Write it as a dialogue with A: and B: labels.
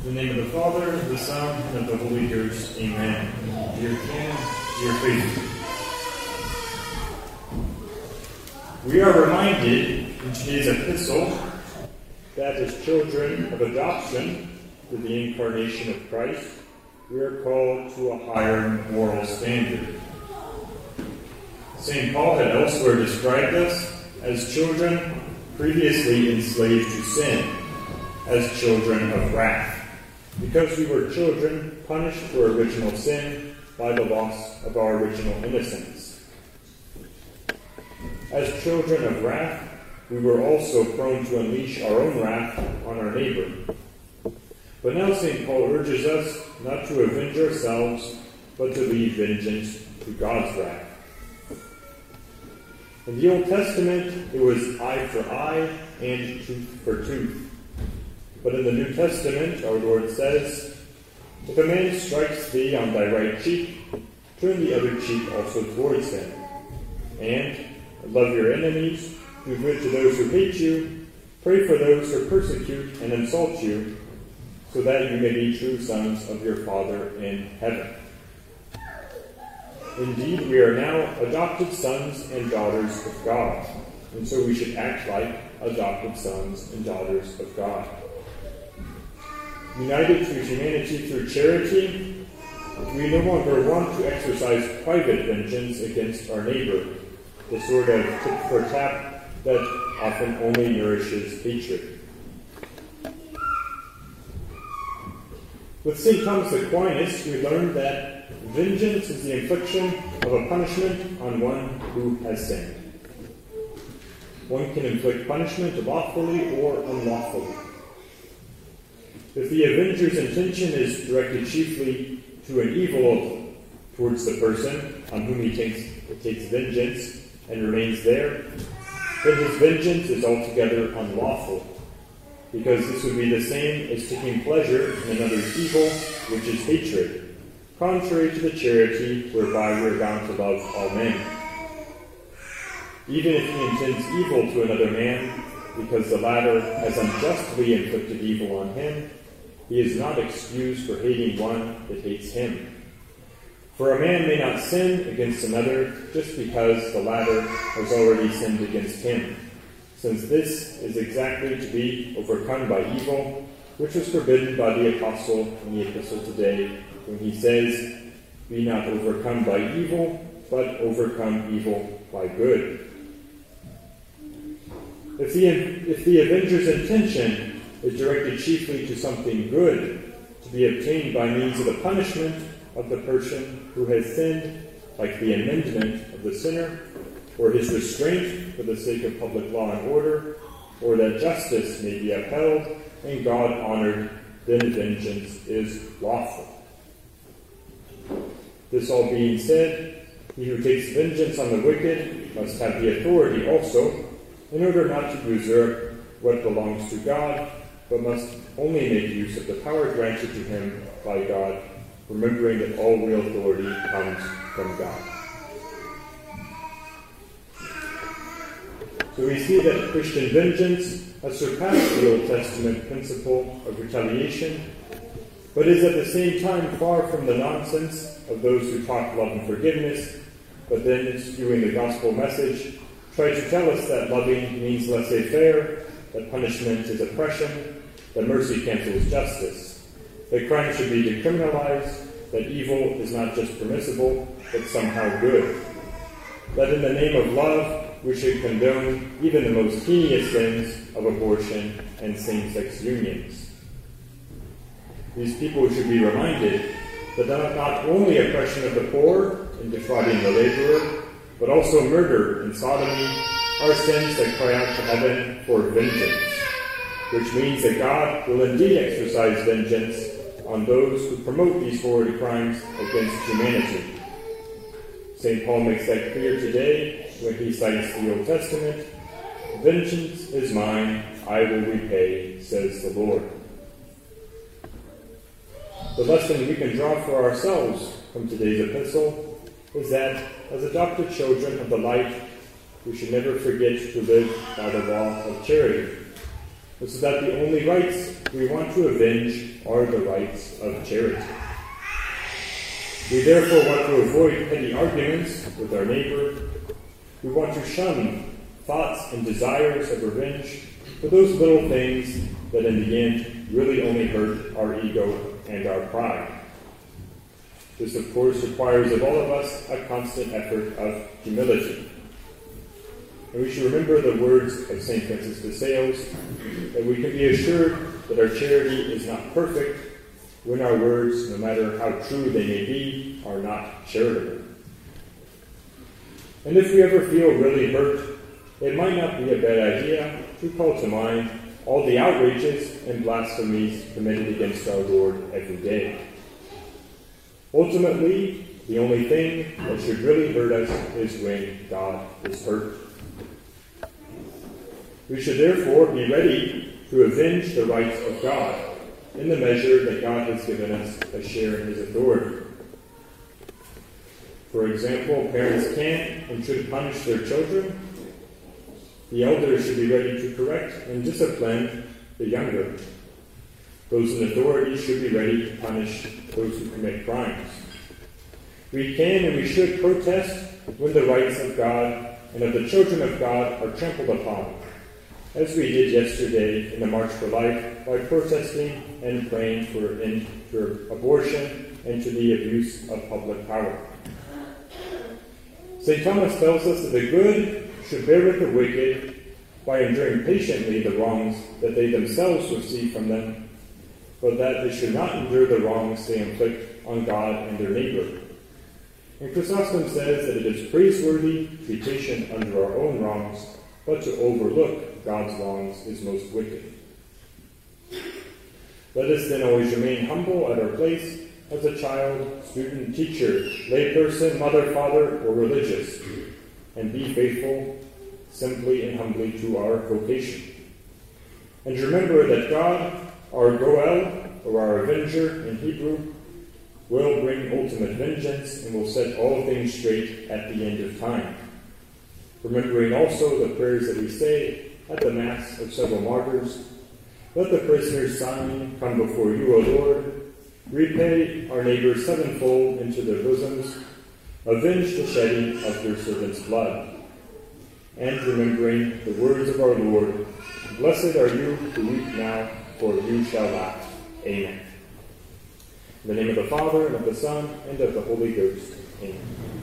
A: In the name of the Father, the Son, and the Holy Ghost. Amen. Dear King, dear faithful. We are reminded in today's epistle that as children of adoption through the incarnation of Christ, we are called to a higher moral standard. St. Paul had elsewhere described us as children previously enslaved to sin, as children of wrath because we were children punished for original sin by the loss of our original innocence. As children of wrath, we were also prone to unleash our own wrath on our neighbor. But now St. Paul urges us not to avenge ourselves, but to leave vengeance to God's wrath. In the Old Testament, it was eye for eye and tooth for tooth. But in the New Testament, our Lord says, If a man strikes thee on thy right cheek, turn the other cheek also towards him. And love your enemies, do good to those who hate you, pray for those who persecute and insult you, so that you may be true sons of your Father in heaven. Indeed, we are now adopted sons and daughters of God, and so we should act like adopted sons and daughters of God united to humanity through charity, we no longer want to exercise private vengeance against our neighbor, the sort of tit for tat that often only nourishes hatred. With St. Thomas Aquinas, we learned that vengeance is the infliction of a punishment on one who has sinned. One can inflict punishment lawfully or unlawfully. If the avenger's intention is directed chiefly to an evil towards the person on whom he takes, takes vengeance and remains there, then his vengeance is altogether unlawful, because this would be the same as taking pleasure in another's evil, which is hatred, contrary to the charity whereby we are bound to love all men. Even if he intends evil to another man, because the latter has unjustly inflicted evil on him, he is not excused for hating one that hates him. For a man may not sin against another just because the latter has already sinned against him, since this is exactly to be overcome by evil, which was forbidden by the apostle in the epistle today, when he says, Be not overcome by evil, but overcome evil by good. If the, if the avenger's intention is directed chiefly to something good to be obtained by means of the punishment of the person who has sinned, like the amendment of the sinner, or his restraint for the sake of public law and order, or that justice may be upheld and God honored, then vengeance is lawful. This all being said, he who takes vengeance on the wicked must have the authority also, in order not to usurp what belongs to God but must only make use of the power granted to him by God, remembering that all real authority comes from God. So we see that Christian vengeance has surpassed the Old Testament principle of retaliation, but is at the same time far from the nonsense of those who talk love and forgiveness, but then, skewing the gospel message, try to tell us that loving means laissez faire, that punishment is oppression, that mercy cancels justice, that crime should be decriminalized, that evil is not just permissible, but somehow good, that in the name of love we should condone even the most heinous sins of abortion and same sex unions. These people should be reminded that not only oppression of the poor and defrauding the laborer, but also murder and sodomy are sins that cry out to heaven for vengeance which means that God will indeed exercise vengeance on those who promote these horrid crimes against humanity. St. Paul makes that clear today when he cites the Old Testament Vengeance is mine, I will repay, says the Lord. The lesson we can draw for ourselves from today's epistle is that as adopted children of the light, we should never forget to live by the law of charity so that the only rights we want to avenge are the rights of charity. We therefore want to avoid petty arguments with our neighbor. We want to shun thoughts and desires of revenge for those little things that in the end really only hurt our ego and our pride. This, of course, requires of all of us a constant effort of humility. And we should remember the words of St. Francis de Sales that we can be assured that our charity is not perfect when our words, no matter how true they may be, are not charitable. And if we ever feel really hurt, it might not be a bad idea to call to mind all the outrages and blasphemies committed against our Lord every day. Ultimately, the only thing that should really hurt us is when God is hurt. We should therefore be ready to avenge the rights of God in the measure that God has given us a share in His authority. For example, parents can and should punish their children. The elders should be ready to correct and discipline the younger. Those in authority should be ready to punish those who commit crimes. We can and we should protest when the rights of God and of the children of God are trampled upon as we did yesterday in the March for Life by protesting and praying for end for abortion and to the abuse of public power. St. Thomas tells us that the good should bear with the wicked by enduring patiently the wrongs that they themselves receive from them, but that they should not endure the wrongs they inflict on God and their neighbor. And Chrysostom says that it is praiseworthy to be patient under our own wrongs, but to overlook God's wrongs is most wicked. Let us then always remain humble at our place as a child, student, teacher, layperson, mother, father, or religious, and be faithful simply and humbly to our vocation. And remember that God, our Goel, or our Avenger in Hebrew, will bring ultimate vengeance and will set all things straight at the end of time. Remembering also the prayers that we say at the Mass of several martyrs. Let the prisoner's sign come before you, O Lord. Repay our neighbors sevenfold into their bosoms. Avenge the shedding of your servant's blood. And remembering the words of our Lord, Blessed are you who weep now, for you shall laugh. Amen. In the name of the Father, and of the Son, and of the Holy Ghost. Amen.